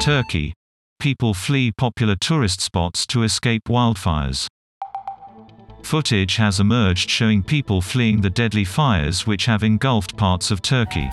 Turkey. People flee popular tourist spots to escape wildfires. Footage has emerged showing people fleeing the deadly fires which have engulfed parts of Turkey.